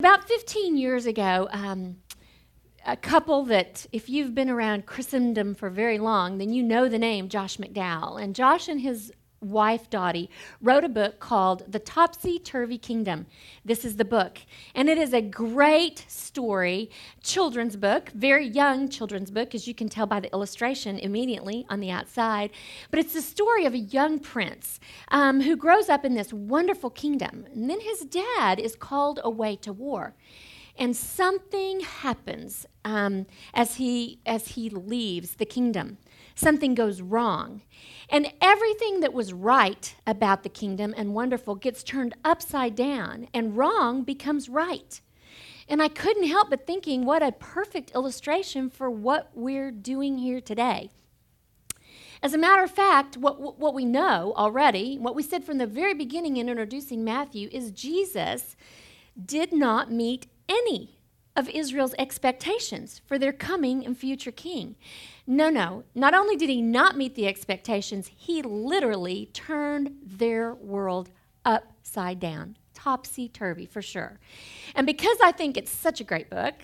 About 15 years ago, um, a couple that, if you've been around Christendom for very long, then you know the name Josh McDowell. And Josh and his wife, Dottie, wrote a book called The Topsy Turvy Kingdom. This is the book. And it is a great story, children's book, very young children's book, as you can tell by the illustration immediately on the outside. But it's the story of a young prince um, who grows up in this wonderful kingdom. And then his dad is called away to war and something happens um, as he as he leaves the kingdom something goes wrong and everything that was right about the kingdom and wonderful gets turned upside down, and wrong becomes right. And I couldn't help but thinking, what a perfect illustration for what we're doing here today. As a matter of fact, what, what we know already, what we said from the very beginning in introducing Matthew, is Jesus did not meet any of Israel's expectations for their coming and future king. No, no. Not only did he not meet the expectations, he literally turned their world upside down, topsy turvy for sure. And because I think it's such a great book,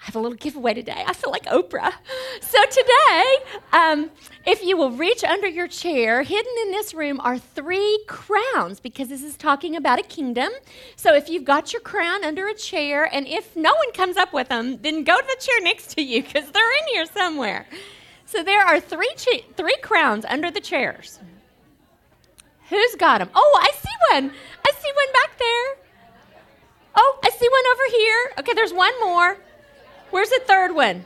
I have a little giveaway today. I feel like Oprah. So, today, um, if you will reach under your chair, hidden in this room are three crowns because this is talking about a kingdom. So, if you've got your crown under a chair, and if no one comes up with them, then go to the chair next to you because they're in here somewhere. So, there are three, cha- three crowns under the chairs. Who's got them? Oh, I see one. I see one back there. Oh, I see one over here. Okay, there's one more. Where's the third one?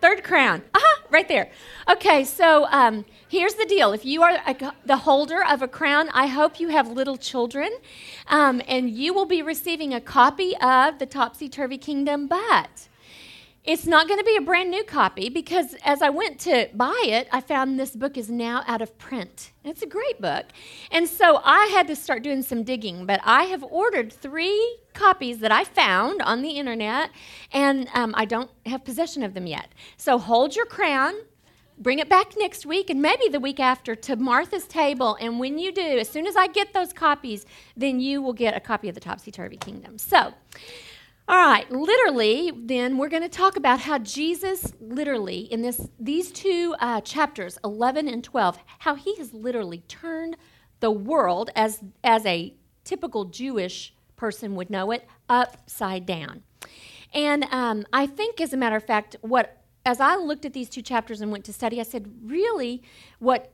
Third crown. Aha, uh-huh, right there. Okay, so um, here's the deal. If you are a, the holder of a crown, I hope you have little children, um, and you will be receiving a copy of the Topsy Turvy Kingdom, but it's not going to be a brand new copy because as I went to buy it, I found this book is now out of print. It's a great book. And so I had to start doing some digging, but I have ordered three copies that I found on the internet, and um, I don't have possession of them yet. So hold your crown. Bring it back next week and maybe the week after to Martha's table. And when you do, as soon as I get those copies, then you will get a copy of the Topsy Turvy Kingdom. So, all right, literally, then we're going to talk about how Jesus, literally, in this these two uh, chapters, 11 and 12, how he has literally turned the world, as as a typical Jewish person would know it, upside down. And um, I think, as a matter of fact, what as I looked at these two chapters and went to study, I said, really, what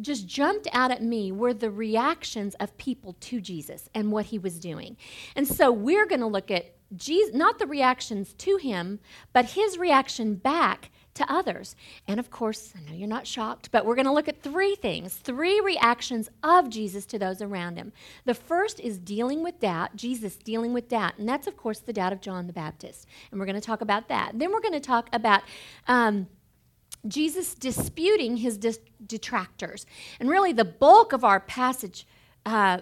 just jumped out at me were the reactions of people to Jesus and what he was doing. And so we're going to look at Jesus, not the reactions to him, but his reaction back to others. And of course, I know you're not shocked, but we're going to look at three things, three reactions of Jesus to those around him. The first is dealing with doubt, Jesus dealing with doubt. And that's, of course, the doubt of John the Baptist. And we're going to talk about that. Then we're going to talk about. Um, Jesus disputing his detractors. And really, the bulk of our passage uh,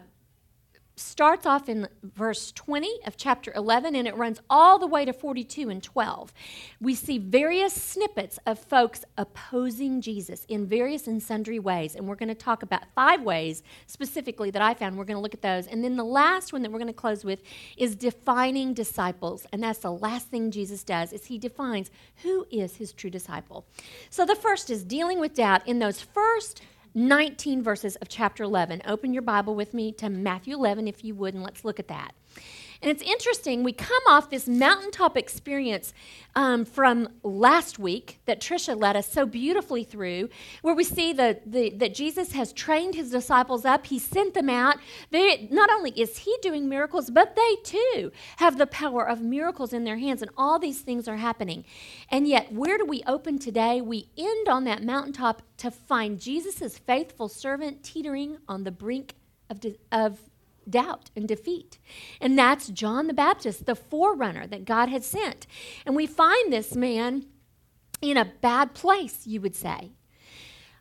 starts off in verse 20 of chapter 11 and it runs all the way to 42 and 12. We see various snippets of folks opposing Jesus in various and sundry ways. And we're going to talk about five ways specifically that I found. We're going to look at those. And then the last one that we're going to close with is defining disciples. And that's the last thing Jesus does is he defines who is his true disciple. So the first is dealing with doubt in those first 19 verses of chapter 11. Open your Bible with me to Matthew 11, if you would, and let's look at that. And it's interesting, we come off this mountaintop experience um, from last week that Tricia led us so beautifully through, where we see the, the, that Jesus has trained his disciples up. He sent them out. They, not only is he doing miracles, but they too have the power of miracles in their hands, and all these things are happening. And yet, where do we open today? We end on that mountaintop to find Jesus' faithful servant teetering on the brink of, of doubt and defeat. And that's John the Baptist, the forerunner that God had sent. And we find this man in a bad place, you would say.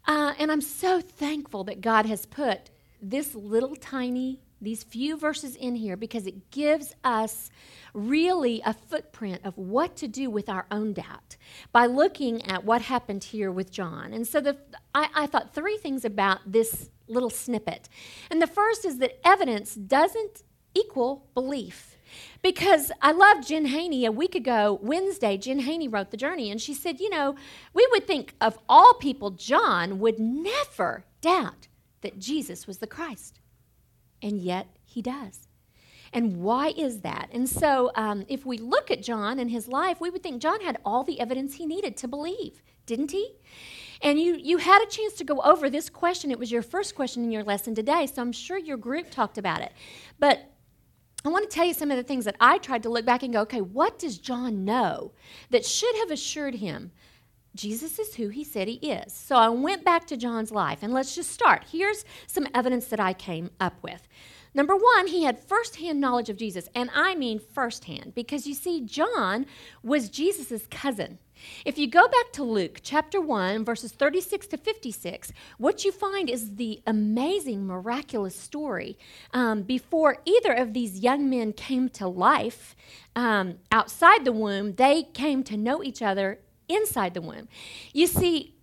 Uh, and I'm so thankful that God has put this little tiny, these few verses in here because it gives us really a footprint of what to do with our own doubt by looking at what happened here with John. And so the, I, I thought three things about this little snippet. And the first is that evidence doesn't equal belief. Because I love Jen Haney. A week ago, Wednesday, Jen Haney wrote The Journey, and she said, You know, we would think of all people, John would never doubt that Jesus was the Christ. And yet he does. And why is that? And so, um, if we look at John and his life, we would think John had all the evidence he needed to believe, didn't he? And you, you had a chance to go over this question. It was your first question in your lesson today, so I'm sure your group talked about it. But I want to tell you some of the things that I tried to look back and go, okay, what does John know that should have assured him Jesus is who he said he is? So I went back to John's life, and let's just start. Here's some evidence that I came up with. Number one, he had firsthand knowledge of Jesus, and I mean firsthand, because you see, John was Jesus' cousin. If you go back to Luke chapter 1, verses 36 to 56, what you find is the amazing, miraculous story. Um, before either of these young men came to life um, outside the womb, they came to know each other inside the womb. You see,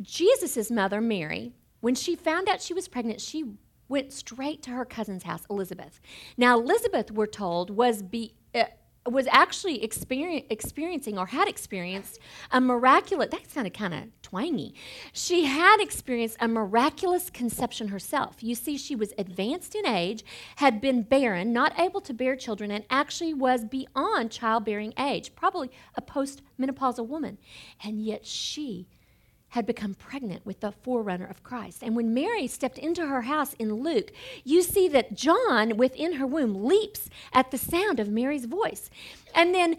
Jesus' mother, Mary, when she found out she was pregnant, she went straight to her cousin's house, Elizabeth. Now, Elizabeth, we're told, was be, uh, was actually experiencing or had experienced a miraculous, that sounded kind of twangy. She had experienced a miraculous conception herself. You see, she was advanced in age, had been barren, not able to bear children, and actually was beyond childbearing age, probably a postmenopausal woman. And yet she had become pregnant with the forerunner of Christ. And when Mary stepped into her house in Luke, you see that John within her womb leaps at the sound of Mary's voice. And then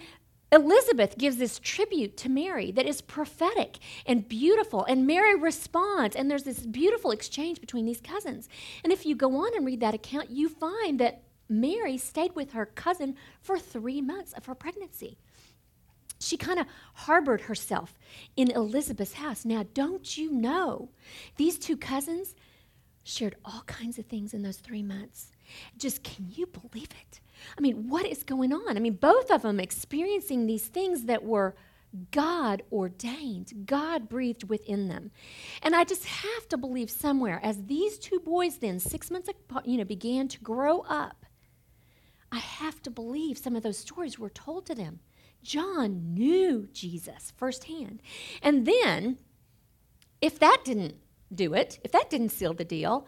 Elizabeth gives this tribute to Mary that is prophetic and beautiful, and Mary responds, and there's this beautiful exchange between these cousins. And if you go on and read that account, you find that Mary stayed with her cousin for three months of her pregnancy she kind of harbored herself in Elizabeth's house. Now, don't you know, these two cousins shared all kinds of things in those three months. Just can you believe it? I mean, what is going on? I mean, both of them experiencing these things that were God ordained, God breathed within them. And I just have to believe somewhere, as these two boys then, six months apart, you know, began to grow up, I have to believe some of those stories were told to them. John knew Jesus firsthand. And then, if that didn't do it, if that didn't seal the deal,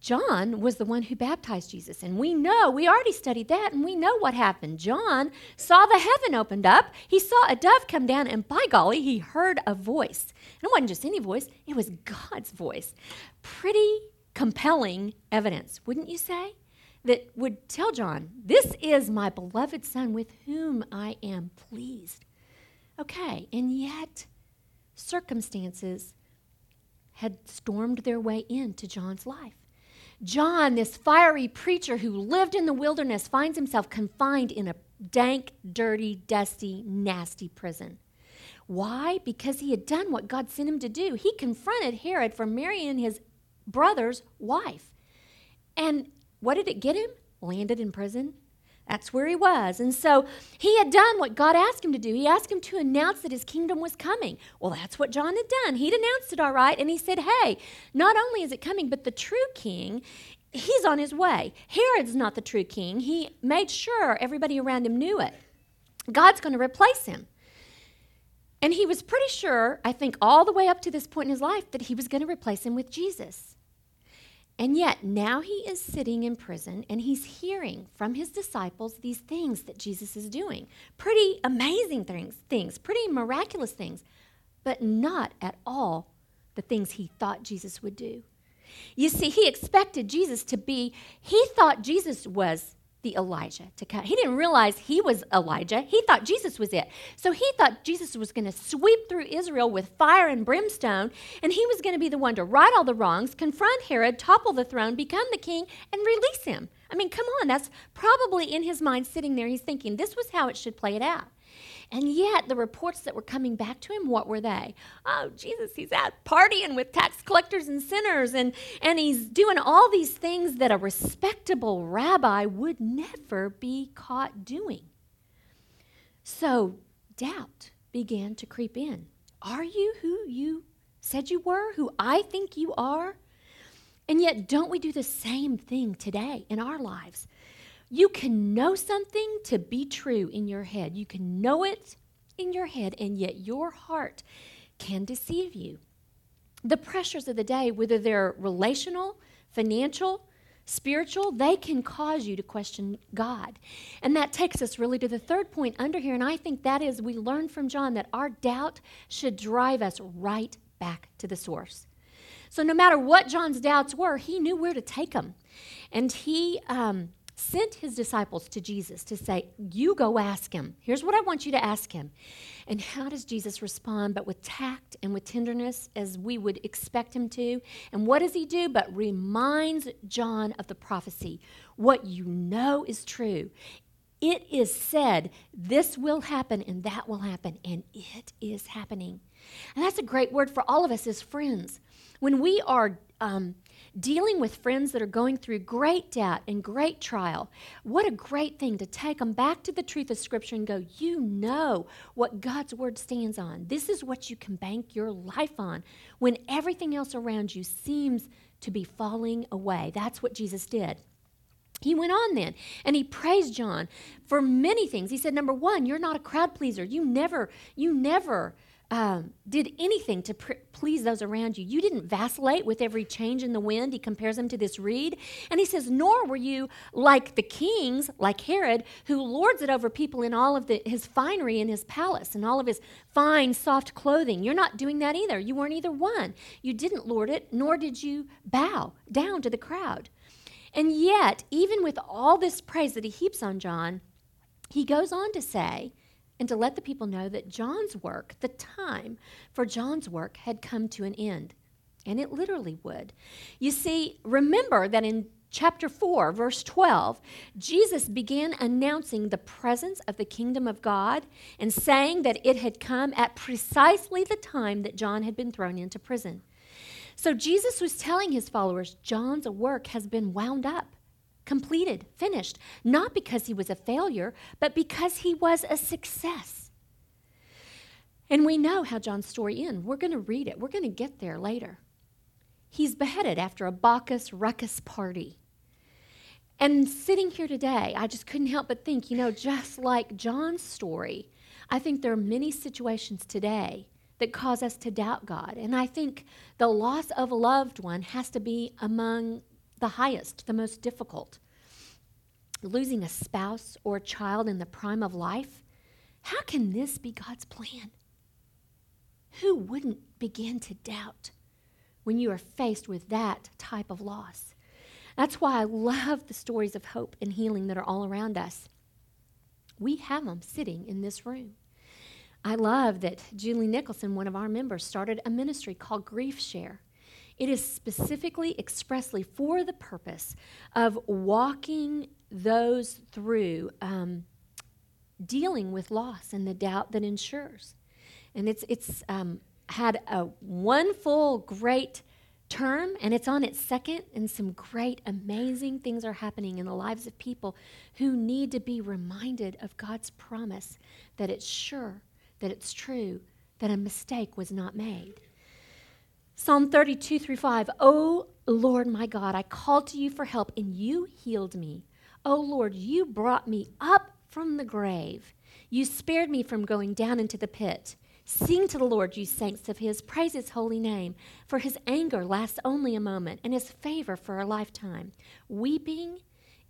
John was the one who baptized Jesus. And we know, we already studied that, and we know what happened. John saw the heaven opened up. He saw a dove come down, and by golly, he heard a voice. And it wasn't just any voice, it was God's voice. Pretty compelling evidence, wouldn't you say? That would tell John, This is my beloved Son with whom I am pleased. Okay, and yet circumstances had stormed their way into John's life. John, this fiery preacher who lived in the wilderness, finds himself confined in a dank, dirty, dusty, nasty prison. Why? Because he had done what God sent him to do. He confronted Herod for marrying his brother's wife. And what did it get him? Landed in prison. That's where he was. And so he had done what God asked him to do. He asked him to announce that his kingdom was coming. Well, that's what John had done. He'd announced it all right. And he said, hey, not only is it coming, but the true king, he's on his way. Herod's not the true king. He made sure everybody around him knew it. God's going to replace him. And he was pretty sure, I think, all the way up to this point in his life, that he was going to replace him with Jesus. And yet, now he is sitting in prison and he's hearing from his disciples these things that Jesus is doing. Pretty amazing things, things, pretty miraculous things, but not at all the things he thought Jesus would do. You see, he expected Jesus to be, he thought Jesus was the Elijah to come. He didn't realize he was Elijah. He thought Jesus was it. So he thought Jesus was going to sweep through Israel with fire and brimstone, and he was going to be the one to right all the wrongs, confront Herod, topple the throne, become the king, and release him. I mean, come on, that's probably in his mind sitting there. He's thinking this was how it should play it out. And yet, the reports that were coming back to him, what were they? Oh, Jesus, he's out partying with tax collectors and sinners, and, and he's doing all these things that a respectable rabbi would never be caught doing. So, doubt began to creep in. Are you who you said you were, who I think you are? And yet, don't we do the same thing today in our lives? You can know something to be true in your head. You can know it in your head, and yet your heart can deceive you. The pressures of the day, whether they're relational, financial, spiritual, they can cause you to question God. And that takes us really to the third point under here. And I think that is we learn from John that our doubt should drive us right back to the source. So no matter what John's doubts were, he knew where to take them. And he um, sent his disciples to Jesus to say, You go ask him. Here's what I want you to ask him. And how does Jesus respond? But with tact and with tenderness, as we would expect him to. And what does he do? But reminds John of the prophecy. What you know is true. It is said, this will happen and that will happen, and it is happening. And that's a great word for all of us as friends. When we are um, dealing with friends that are going through great doubt and great trial, what a great thing to take them back to the truth of Scripture and go, you know what God's Word stands on. This is what you can bank your life on when everything else around you seems to be falling away. That's what Jesus did. He went on then and he praised John for many things. He said, number one, you're not a crowd pleaser. You never, you never um, did anything to pr- please those around you. You didn't vacillate with every change in the wind. He compares them to this reed. And he says, Nor were you like the kings, like Herod, who lords it over people in all of the, his finery in his palace and all of his fine, soft clothing. You're not doing that either. You weren't either one. You didn't lord it, nor did you bow down to the crowd. And yet, even with all this praise that he heaps on John, he goes on to say, and to let the people know that John's work, the time for John's work, had come to an end. And it literally would. You see, remember that in chapter 4, verse 12, Jesus began announcing the presence of the kingdom of God and saying that it had come at precisely the time that John had been thrown into prison. So Jesus was telling his followers, John's work has been wound up completed, finished, not because he was a failure, but because he was a success. And we know how John's story ends. We're going to read it, we're going to get there later. He's beheaded after a Bacchus ruckus party. And sitting here today, I just couldn't help but think, you know, just like John's story, I think there are many situations today that cause us to doubt God. And I think the loss of a loved one has to be among the highest, the most difficult. Losing a spouse or a child in the prime of life, how can this be God's plan? Who wouldn't begin to doubt when you are faced with that type of loss? That's why I love the stories of hope and healing that are all around us. We have them sitting in this room. I love that Julie Nicholson, one of our members, started a ministry called Grief Share. It is specifically, expressly for the purpose of walking those through um, dealing with loss and the doubt that ensures. And it's, it's um, had a one full great term and it's on its second, and some great, amazing things are happening in the lives of people who need to be reminded of God's promise that it's sure, that it's true, that a mistake was not made. Psalm 32 through 5. Oh Lord my God, I called to you for help and you healed me. Oh Lord, you brought me up from the grave. You spared me from going down into the pit. Sing to the Lord, you saints of his. Praise his holy name. For his anger lasts only a moment, and his favor for a lifetime. Weeping,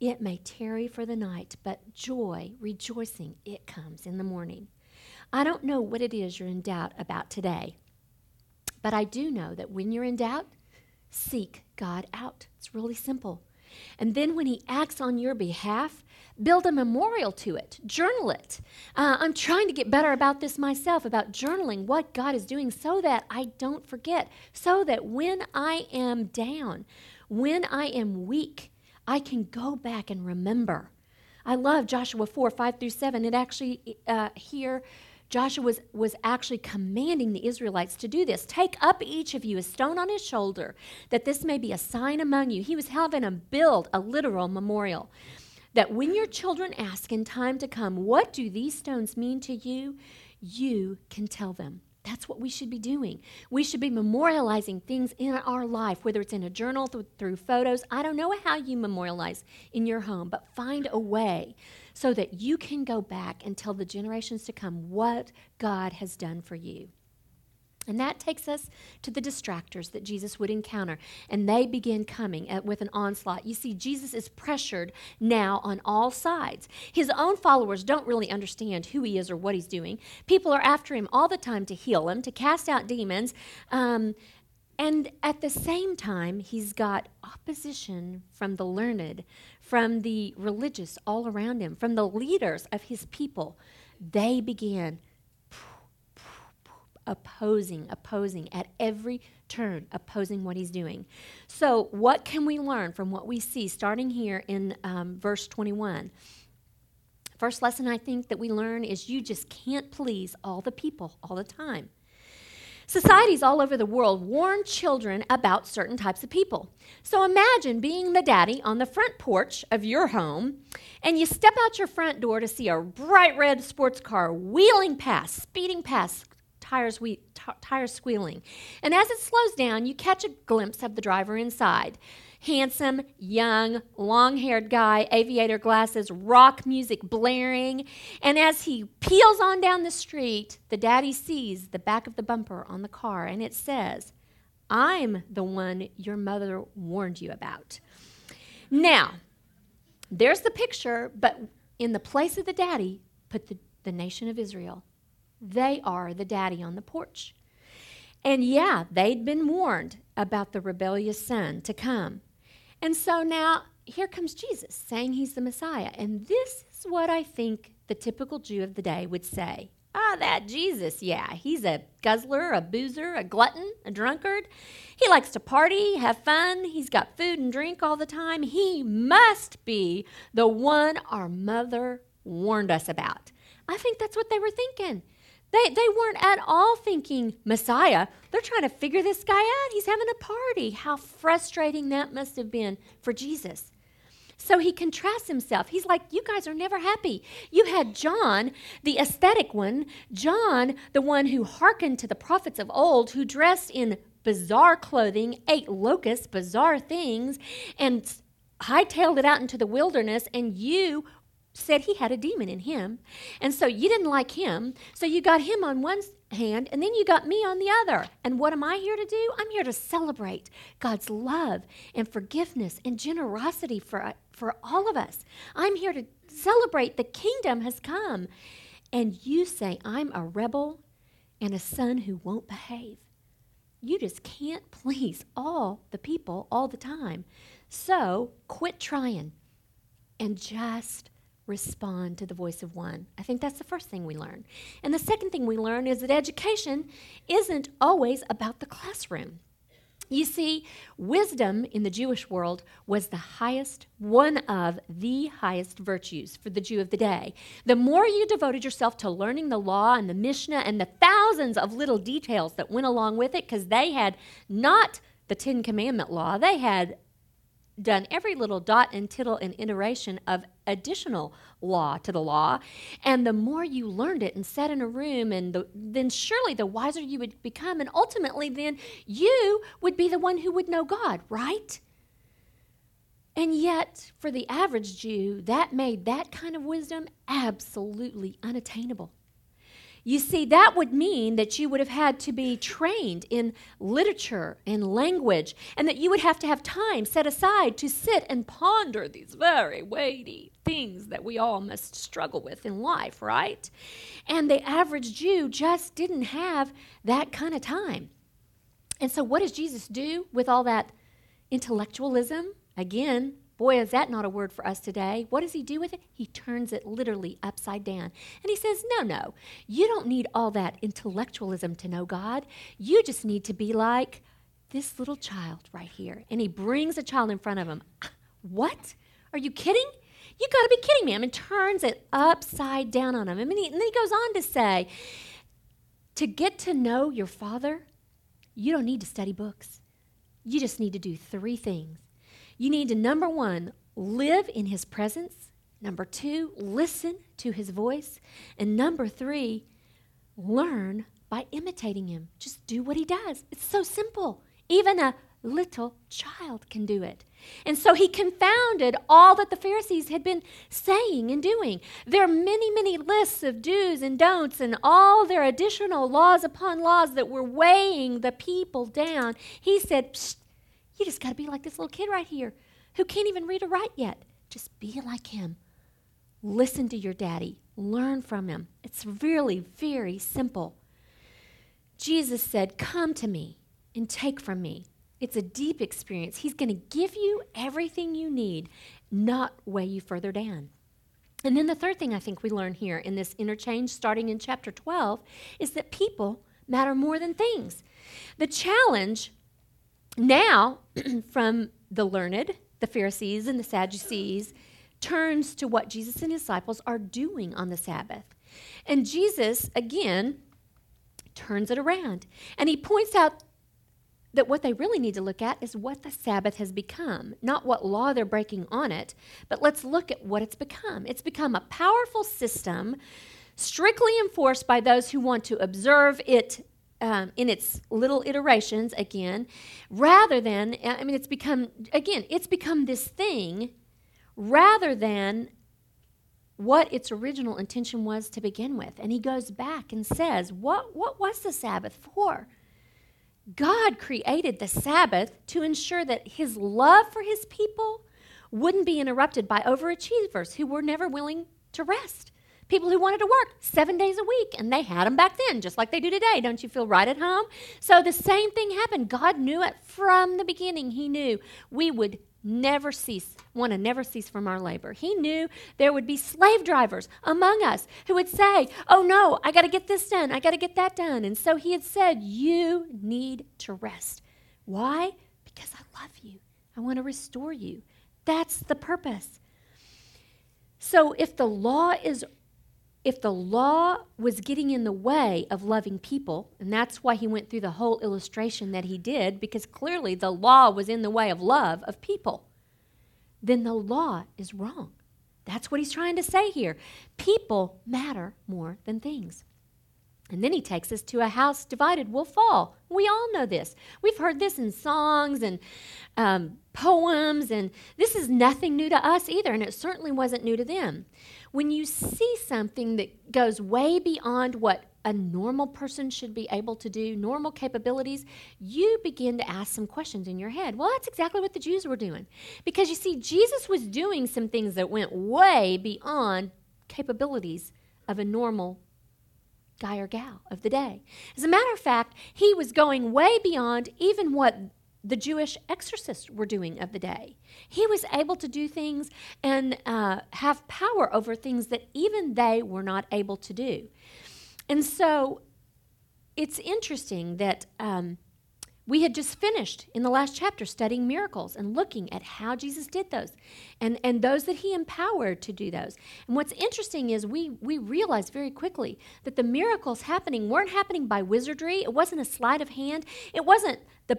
it may tarry for the night, but joy, rejoicing, it comes in the morning. I don't know what it is you're in doubt about today. But I do know that when you're in doubt, seek God out. It's really simple. And then when He acts on your behalf, build a memorial to it, journal it. Uh, I'm trying to get better about this myself, about journaling what God is doing so that I don't forget, so that when I am down, when I am weak, I can go back and remember. I love Joshua 4 5 through 7. It actually uh, here Joshua was, was actually commanding the Israelites to do this. Take up each of you a stone on his shoulder, that this may be a sign among you. He was having them build a literal memorial. That when your children ask in time to come, What do these stones mean to you? you can tell them. That's what we should be doing. We should be memorializing things in our life, whether it's in a journal, th- through photos. I don't know how you memorialize in your home, but find a way so that you can go back and tell the generations to come what God has done for you. And that takes us to the distractors that Jesus would encounter. And they begin coming at, with an onslaught. You see, Jesus is pressured now on all sides. His own followers don't really understand who he is or what he's doing. People are after him all the time to heal him, to cast out demons. Um, and at the same time, he's got opposition from the learned, from the religious all around him, from the leaders of his people. They begin opposing, opposing at every turn, opposing what he's doing. So, what can we learn from what we see starting here in um, verse 21? First lesson I think that we learn is you just can't please all the people all the time. Societies all over the world warn children about certain types of people. So imagine being the daddy on the front porch of your home, and you step out your front door to see a bright red sports car wheeling past, speeding past, tires, we, t- squealing. And as it slows down, you catch a glimpse of the driver inside. Handsome, young, long haired guy, aviator glasses, rock music blaring. And as he peels on down the street, the daddy sees the back of the bumper on the car and it says, I'm the one your mother warned you about. Now, there's the picture, but in the place of the daddy, put the, the nation of Israel. They are the daddy on the porch. And yeah, they'd been warned about the rebellious son to come. And so now here comes Jesus saying he's the Messiah. And this is what I think the typical Jew of the day would say. Ah, that Jesus, yeah, he's a guzzler, a boozer, a glutton, a drunkard. He likes to party, have fun. He's got food and drink all the time. He must be the one our mother warned us about. I think that's what they were thinking. They, they weren't at all thinking Messiah. They're trying to figure this guy out. He's having a party. How frustrating that must have been for Jesus. So he contrasts himself. He's like, You guys are never happy. You had John, the aesthetic one, John, the one who hearkened to the prophets of old, who dressed in bizarre clothing, ate locusts, bizarre things, and hightailed it out into the wilderness, and you said he had a demon in him. And so you didn't like him. So you got him on one hand, and then you got me on the other. And what am I here to do? I'm here to celebrate God's love and forgiveness and generosity for, uh, for all of us. I'm here to celebrate the kingdom has come. And you say, I'm a rebel and a son who won't behave. You just can't please all the people all the time. So quit trying and just respond to the voice of one. I think that's the first thing we learn. And the second thing we learn is that education isn't always about the classroom. You see, wisdom in the Jewish world was the highest, one of the highest virtues for the Jew of the day. The more you devoted yourself to learning the law and the Mishnah and the thousands of little details that went along with it, because they had not the Ten Commandment law, they had done every little dot and tittle and iteration of additional law to the law. And the more you learned it and sat in a room, and the, then surely the wiser you would become. And ultimately, then you would be the one who would know God, right? And yet, for the average Jew, that made that kind of wisdom absolutely unattainable. You see, that would mean that you would have had to be trained in literature and language, and that you would have to have time set aside to sit and ponder these very weighty things that we all must struggle with in life, right? And the average Jew just didn't have that kind of time. And so, what does Jesus do with all that intellectualism? Again, Boy, is that not a word for us today. What does he do with it? He turns it literally upside down. And he says, No, no, you don't need all that intellectualism to know God. You just need to be like this little child right here. And he brings a child in front of him. Uh, what? Are you kidding? You got to be kidding me. I mean, turns it upside down on him. Mean, he, and then he goes on to say, To get to know your father, you don't need to study books. You just need to do three things you need to, number one, live in his presence. Number two, listen to his voice. And number three, learn by imitating him. Just do what he does. It's so simple. Even a little child can do it. And so he confounded all that the Pharisees had been saying and doing. There are many, many lists of do's and don'ts and all their additional laws upon laws that were weighing the people down. He said, You just got to be like this little kid right here who can't even read or write yet. Just be like him. Listen to your daddy, learn from him. It's really very simple. Jesus said, Come to me and take from me. It's a deep experience. He's going to give you everything you need, not weigh you further down. And then the third thing I think we learn here in this interchange, starting in chapter 12, is that people matter more than things. The challenge now from the learned, the Pharisees and the Sadducees, turns to what Jesus and his disciples are doing on the Sabbath. And Jesus, again, turns it around. And he points out that what they really need to look at is what the Sabbath has become, not what law they're breaking on it, but let's look at what it's become. It's become a powerful system strictly enforced by those who want to observe it um, in its little iterations again, rather than, I mean, it's become, again, it's become this thing rather than what its original intention was to begin with. And he goes back and says, What, what was the Sabbath for? God created the Sabbath to ensure that his love for his people wouldn't be interrupted by overachievers who were never willing to rest. People who wanted to work seven days a week, and they had them back then, just like they do today. Don't you feel right at home? So the same thing happened. God knew it from the beginning. He knew we would never cease, want to never cease from our labor. He knew there would be slave drivers among us who would say, Oh no, I got to get this done, I got to get that done. And so he had said, You need to rest. Why? Because I love you, I want to restore you. That's the purpose. So if the law is if the law was getting in the way of loving people, and that's why he went through the whole illustration that he did, because clearly the law was in the way of love of people, then the law is wrong. That's what he's trying to say here. People matter more than things. And then he takes us to a house divided will fall. We all know this. We've heard this in songs and um, poems, and this is nothing new to us either, and it certainly wasn't new to them. When you see something that goes way beyond what a normal person should be able to do, normal capabilities, you begin to ask some questions in your head. Well, that's exactly what the Jews were doing. Because you see, Jesus was doing some things that went way beyond capabilities of a normal guy or gal of the day. As a matter of fact, he was going way beyond even what the Jewish exorcists were doing of the day. He was able to do things and uh, have power over things that even they were not able to do. And so it's interesting that um, we had just finished in the last chapter studying miracles and looking at how Jesus did those and, and those that he empowered to do those. And what's interesting is we, we realized very quickly that the miracles happening weren't happening by wizardry. It wasn't a sleight of hand. It wasn't the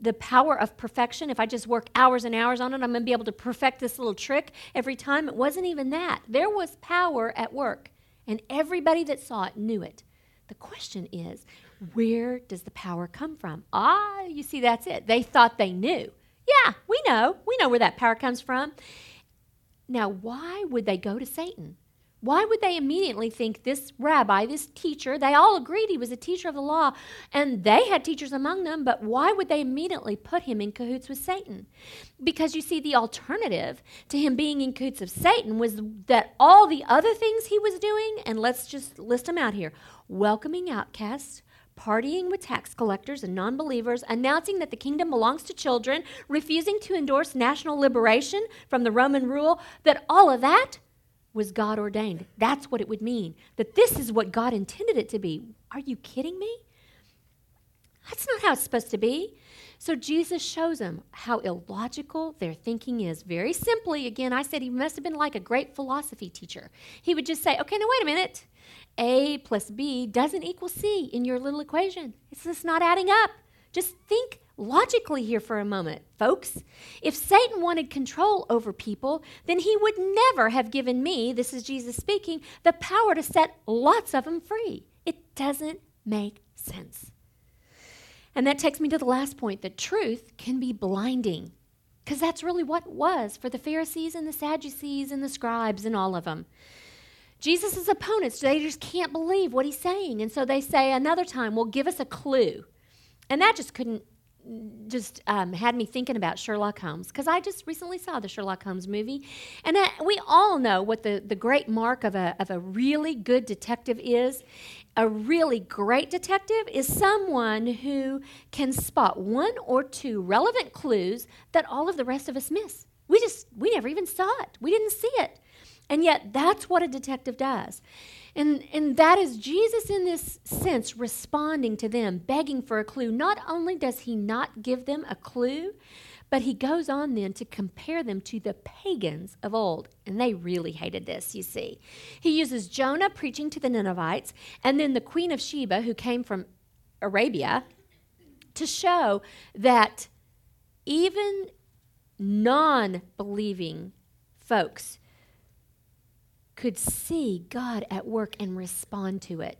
the power of perfection. If I just work hours and hours on it, I'm going to be able to perfect this little trick every time. It wasn't even that. There was power at work, and everybody that saw it knew it. The question is, where does the power come from? Ah, you see, that's it. They thought they knew. Yeah, we know. We know where that power comes from. Now, why would they go to Satan? Why would they immediately think this rabbi, this teacher, they all agreed he was a teacher of the law, and they had teachers among them, but why would they immediately put him in cahoots with Satan? Because you see, the alternative to him being in cahoots of Satan was that all the other things he was doing, and let's just list them out here welcoming outcasts, partying with tax collectors and non believers, announcing that the kingdom belongs to children, refusing to endorse national liberation from the Roman rule, that all of that was God ordained. That's what it would mean. That this is what God intended it to be. Are you kidding me? That's not how it's supposed to be. So Jesus shows them how illogical their thinking is. Very simply, again, I said he must have been like a great philosophy teacher. He would just say, okay, now wait a minute. A plus B doesn't equal C in your little equation. It's just not adding up. Just think logically here for a moment, folks. If Satan wanted control over people, then he would never have given me, this is Jesus speaking, the power to set lots of them free. It doesn't make sense. And that takes me to the last point that truth can be blinding. Because that's really what was for the Pharisees and the Sadducees and the scribes and all of them. Jesus' opponents, they just can't believe what he's saying. And so they say another time, well, give us a clue. And that just couldn't, just um, had me thinking about Sherlock Holmes because I just recently saw the Sherlock Holmes movie. And uh, we all know what the, the great mark of a, of a really good detective is. A really great detective is someone who can spot one or two relevant clues that all of the rest of us miss. We just, we never even saw it. We didn't see it. And yet, that's what a detective does. And, and that is Jesus, in this sense, responding to them, begging for a clue. Not only does he not give them a clue, but he goes on then to compare them to the pagans of old. And they really hated this, you see. He uses Jonah preaching to the Ninevites and then the Queen of Sheba, who came from Arabia, to show that even non believing folks could see God at work and respond to it.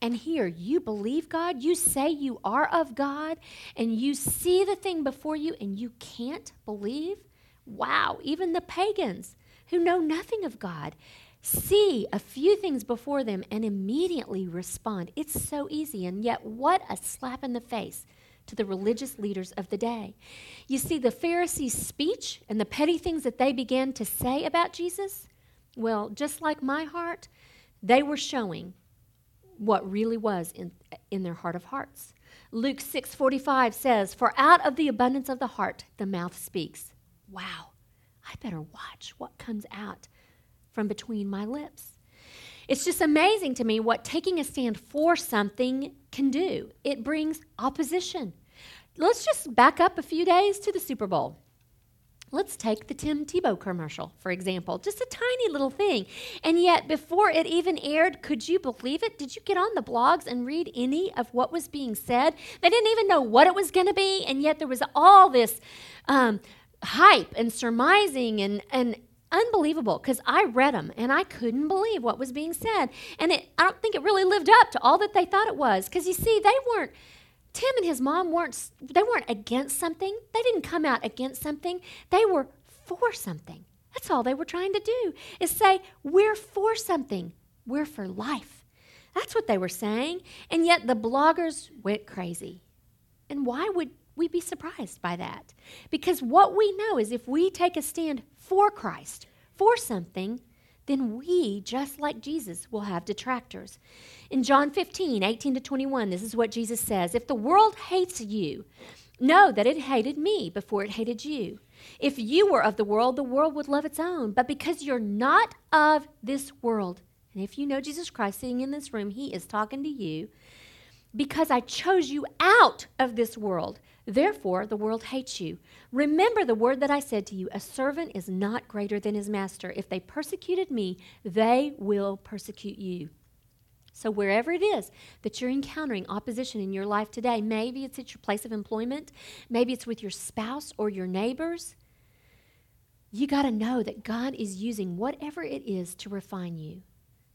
And here, you believe God, you say you are of God, and you see the thing before you and you can't believe? Wow, even the pagans who know nothing of God see a few things before them and immediately respond. It's so easy, and yet, what a slap in the face to the religious leaders of the day. You see, the Pharisees' speech and the petty things that they began to say about Jesus well, just like my heart, they were showing what really was in, in their heart of hearts. Luke 6:45 says, "For out of the abundance of the heart the mouth speaks." Wow. I better watch what comes out from between my lips. It's just amazing to me what taking a stand for something can do. It brings opposition. Let's just back up a few days to the Super Bowl. Let's take the Tim Tebow commercial, for example, just a tiny little thing. And yet, before it even aired, could you believe it? Did you get on the blogs and read any of what was being said? They didn't even know what it was going to be, and yet there was all this um, hype and surmising and, and unbelievable because I read them and I couldn't believe what was being said. And it, I don't think it really lived up to all that they thought it was because you see, they weren't Tim and his mom weren't they weren't against something. They didn't come out against something. They were for something. That's all they were trying to do is say, "We're for something. We're for life." That's what they were saying. And yet the bloggers went crazy. And why would we be surprised by that? Because what we know is if we take a stand for Christ, for something, then we, just like Jesus, will have detractors. In John 15, 18 to 21, this is what Jesus says If the world hates you, know that it hated me before it hated you. If you were of the world, the world would love its own. But because you're not of this world, and if you know Jesus Christ sitting in this room, he is talking to you, because I chose you out of this world. Therefore, the world hates you. Remember the word that I said to you a servant is not greater than his master. If they persecuted me, they will persecute you. So, wherever it is that you're encountering opposition in your life today, maybe it's at your place of employment, maybe it's with your spouse or your neighbors, you got to know that God is using whatever it is to refine you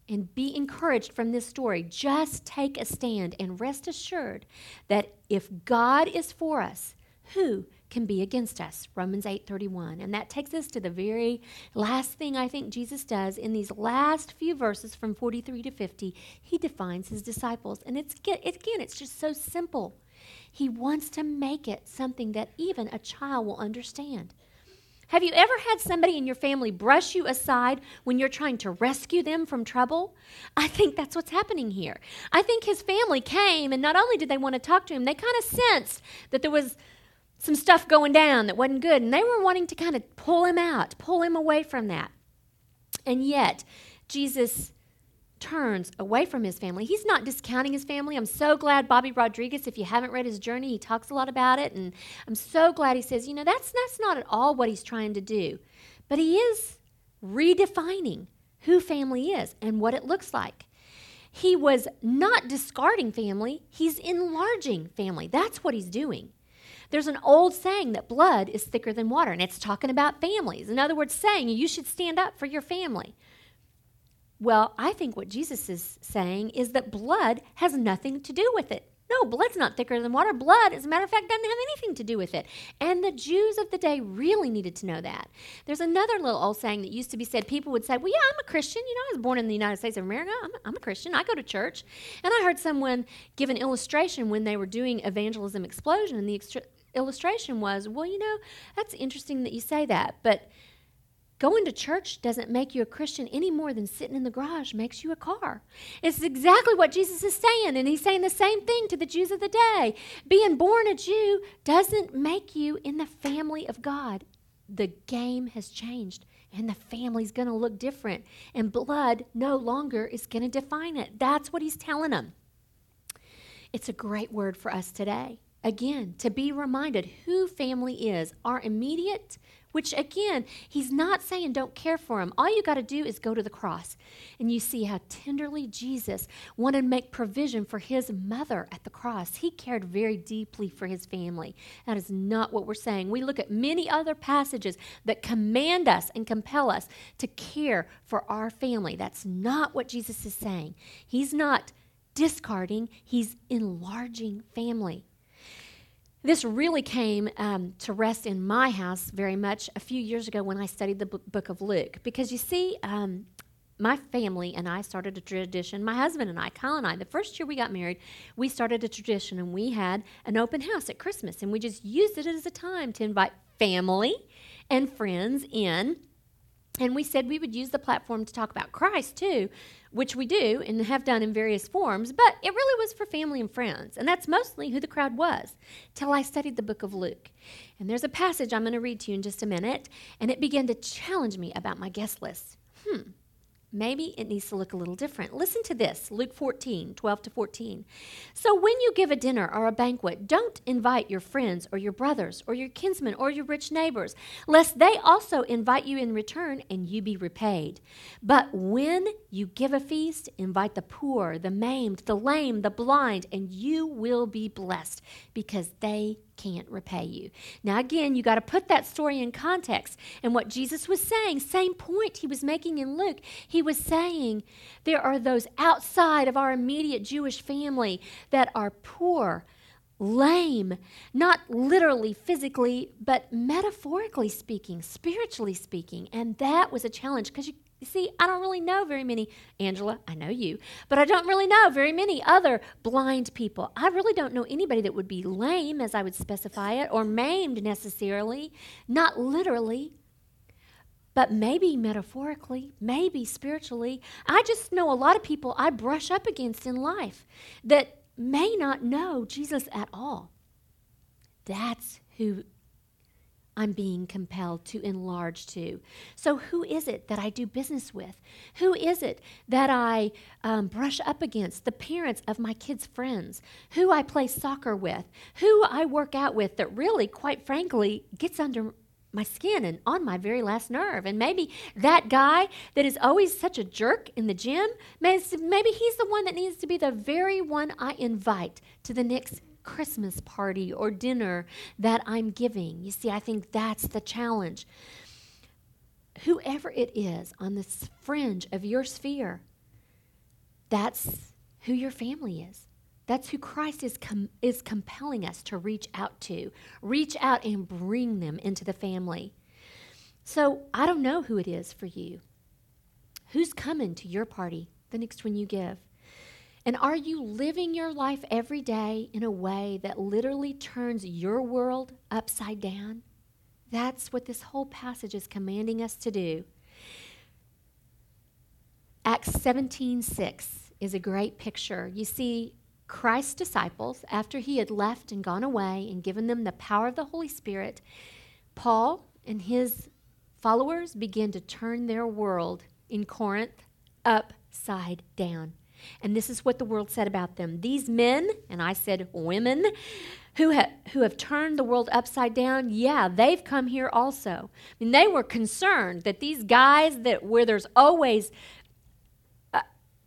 and be encouraged from this story. Just take a stand and rest assured that if God is for us, who can be against us? Romans 8:31. And that takes us to the very last thing I think Jesus does in these last few verses from 43 to 50. He defines his disciples, and it's again, it's just so simple. He wants to make it something that even a child will understand. Have you ever had somebody in your family brush you aside when you're trying to rescue them from trouble? I think that's what's happening here. I think his family came, and not only did they want to talk to him, they kind of sensed that there was some stuff going down that wasn't good, and they were wanting to kind of pull him out, pull him away from that. And yet, Jesus turns away from his family. He's not discounting his family. I'm so glad Bobby Rodriguez, if you haven't read his journey, he talks a lot about it. And I'm so glad he says, you know, that's, that's not at all what he's trying to do. But he is redefining who family is and what it looks like. He was not discarding family, he's enlarging family. That's what he's doing. There's an old saying that blood is thicker than water, and it's talking about families. In other words, saying you should stand up for your family. Well, I think what Jesus is saying is that blood has nothing to do with it. No, blood's not thicker than water. Blood, as a matter of fact, doesn't have anything to do with it. And the Jews of the day really needed to know that. There's another little old saying that used to be said. People would say, Well, yeah, I'm a Christian. You know, I was born in the United States of America. I'm, I'm a Christian. I go to church. And I heard someone give an illustration when they were doing Evangelism Explosion. And the illustration was, Well, you know, that's interesting that you say that. But Going to church doesn't make you a Christian any more than sitting in the garage makes you a car. It's exactly what Jesus is saying, and he's saying the same thing to the Jews of the day. Being born a Jew doesn't make you in the family of God. The game has changed, and the family's going to look different, and blood no longer is going to define it. That's what he's telling them. It's a great word for us today. Again, to be reminded who family is, our immediate which again, he's not saying don't care for him. All you got to do is go to the cross. And you see how tenderly Jesus wanted to make provision for his mother at the cross. He cared very deeply for his family. That is not what we're saying. We look at many other passages that command us and compel us to care for our family. That's not what Jesus is saying. He's not discarding, he's enlarging family. This really came um, to rest in my house very much a few years ago when I studied the book of Luke. Because you see, um, my family and I started a tradition. My husband and I, Kyle and I, the first year we got married, we started a tradition and we had an open house at Christmas. And we just used it as a time to invite family and friends in. And we said we would use the platform to talk about Christ too, which we do and have done in various forms, but it really was for family and friends. And that's mostly who the crowd was, till I studied the book of Luke. And there's a passage I'm going to read to you in just a minute, and it began to challenge me about my guest list. Hmm, maybe it needs to look a little different. Listen to this Luke 14, 12 to 14. So when you give a dinner or a banquet, don't invite your friends or your brothers or your kinsmen or your rich neighbors, lest they also invite you in return and you be repaid. But when you give a feast, invite the poor, the maimed, the lame, the blind, and you will be blessed because they can't repay you. Now, again, you got to put that story in context. And what Jesus was saying, same point he was making in Luke, he was saying there are those outside of our immediate Jewish family that are poor, lame, not literally, physically, but metaphorically speaking, spiritually speaking. And that was a challenge because you see, I don't really know very many, Angela, I know you, but I don't really know very many other blind people. I really don't know anybody that would be lame, as I would specify it, or maimed necessarily, not literally, but maybe metaphorically, maybe spiritually. I just know a lot of people I brush up against in life that may not know Jesus at all. That's who I'm being compelled to enlarge to. So, who is it that I do business with? Who is it that I um, brush up against? The parents of my kids' friends, who I play soccer with, who I work out with that really, quite frankly, gets under my skin and on my very last nerve. And maybe that guy that is always such a jerk in the gym, maybe he's the one that needs to be the very one I invite to the next Christmas party or dinner that I'm giving. You see, I think that's the challenge. Whoever it is on this fringe of your sphere, that's who your family is. That's who Christ is, com- is compelling us to reach out to. Reach out and bring them into the family. So I don't know who it is for you. Who's coming to your party the next one you give? And are you living your life every day in a way that literally turns your world upside down? That's what this whole passage is commanding us to do. Acts 17:6 is a great picture. You see, Christ's disciples, after he had left and gone away and given them the power of the Holy Spirit, Paul and his followers began to turn their world in Corinth upside down. And this is what the world said about them. These men, and I said women, who have, who have turned the world upside down, yeah, they've come here also. I mean, they were concerned that these guys that where there's always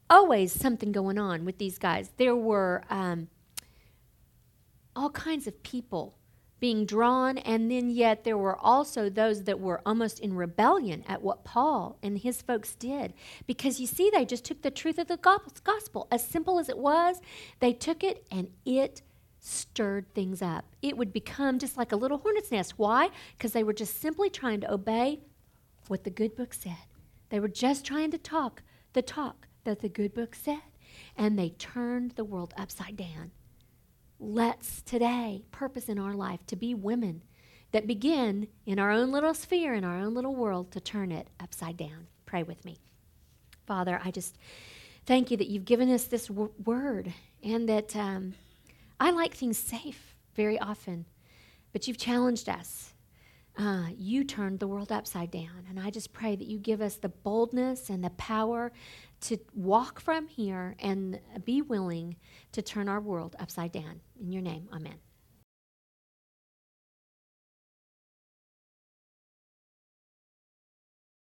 always something going on with these guys. There were um, all kinds of people being drawn, and then yet there were also those that were almost in rebellion at what Paul and his folks did. Because you see, they just took the truth of the gospel, as simple as it was, they took it and it stirred things up. It would become just like a little hornet's nest. Why? Because they were just simply trying to obey what the good book said. They were just trying to talk the talk that the good book said, and they turned the world upside down. Let's today purpose in our life to be women that begin in our own little sphere, in our own little world, to turn it upside down. Pray with me. Father, I just thank you that you've given us this w- word and that um, I like things safe very often, but you've challenged us. Uh, you turned the world upside down. And I just pray that you give us the boldness and the power to walk from here and be willing to turn our world upside down. In your name, amen.